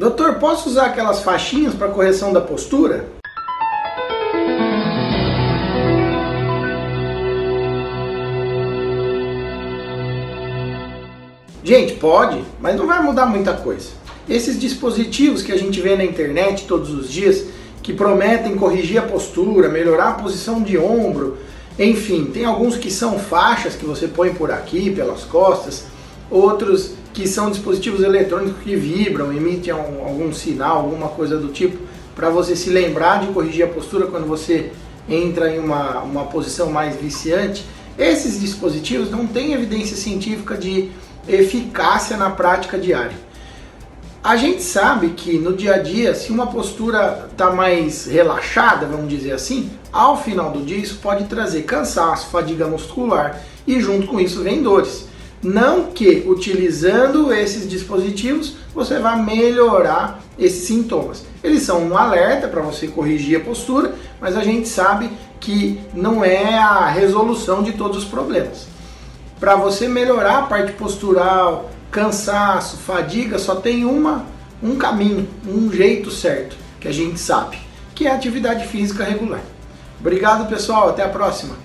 Doutor, posso usar aquelas faixinhas para correção da postura? Gente, pode, mas não vai mudar muita coisa. Esses dispositivos que a gente vê na internet todos os dias, que prometem corrigir a postura, melhorar a posição de ombro, enfim, tem alguns que são faixas que você põe por aqui, pelas costas, outros que são dispositivos eletrônicos que vibram, emitem algum sinal, alguma coisa do tipo, para você se lembrar de corrigir a postura quando você entra em uma, uma posição mais viciante. Esses dispositivos não têm evidência científica de eficácia na prática diária. A gente sabe que no dia a dia, se uma postura está mais relaxada, vamos dizer assim, ao final do dia isso pode trazer cansaço, fadiga muscular e junto com isso vem dores. Não que utilizando esses dispositivos você vai melhorar esses sintomas. Eles são um alerta para você corrigir a postura, mas a gente sabe que não é a resolução de todos os problemas. Para você melhorar a parte postural, cansaço, fadiga, só tem uma, um caminho, um jeito certo que a gente sabe, que é a atividade física regular. Obrigado pessoal, até a próxima.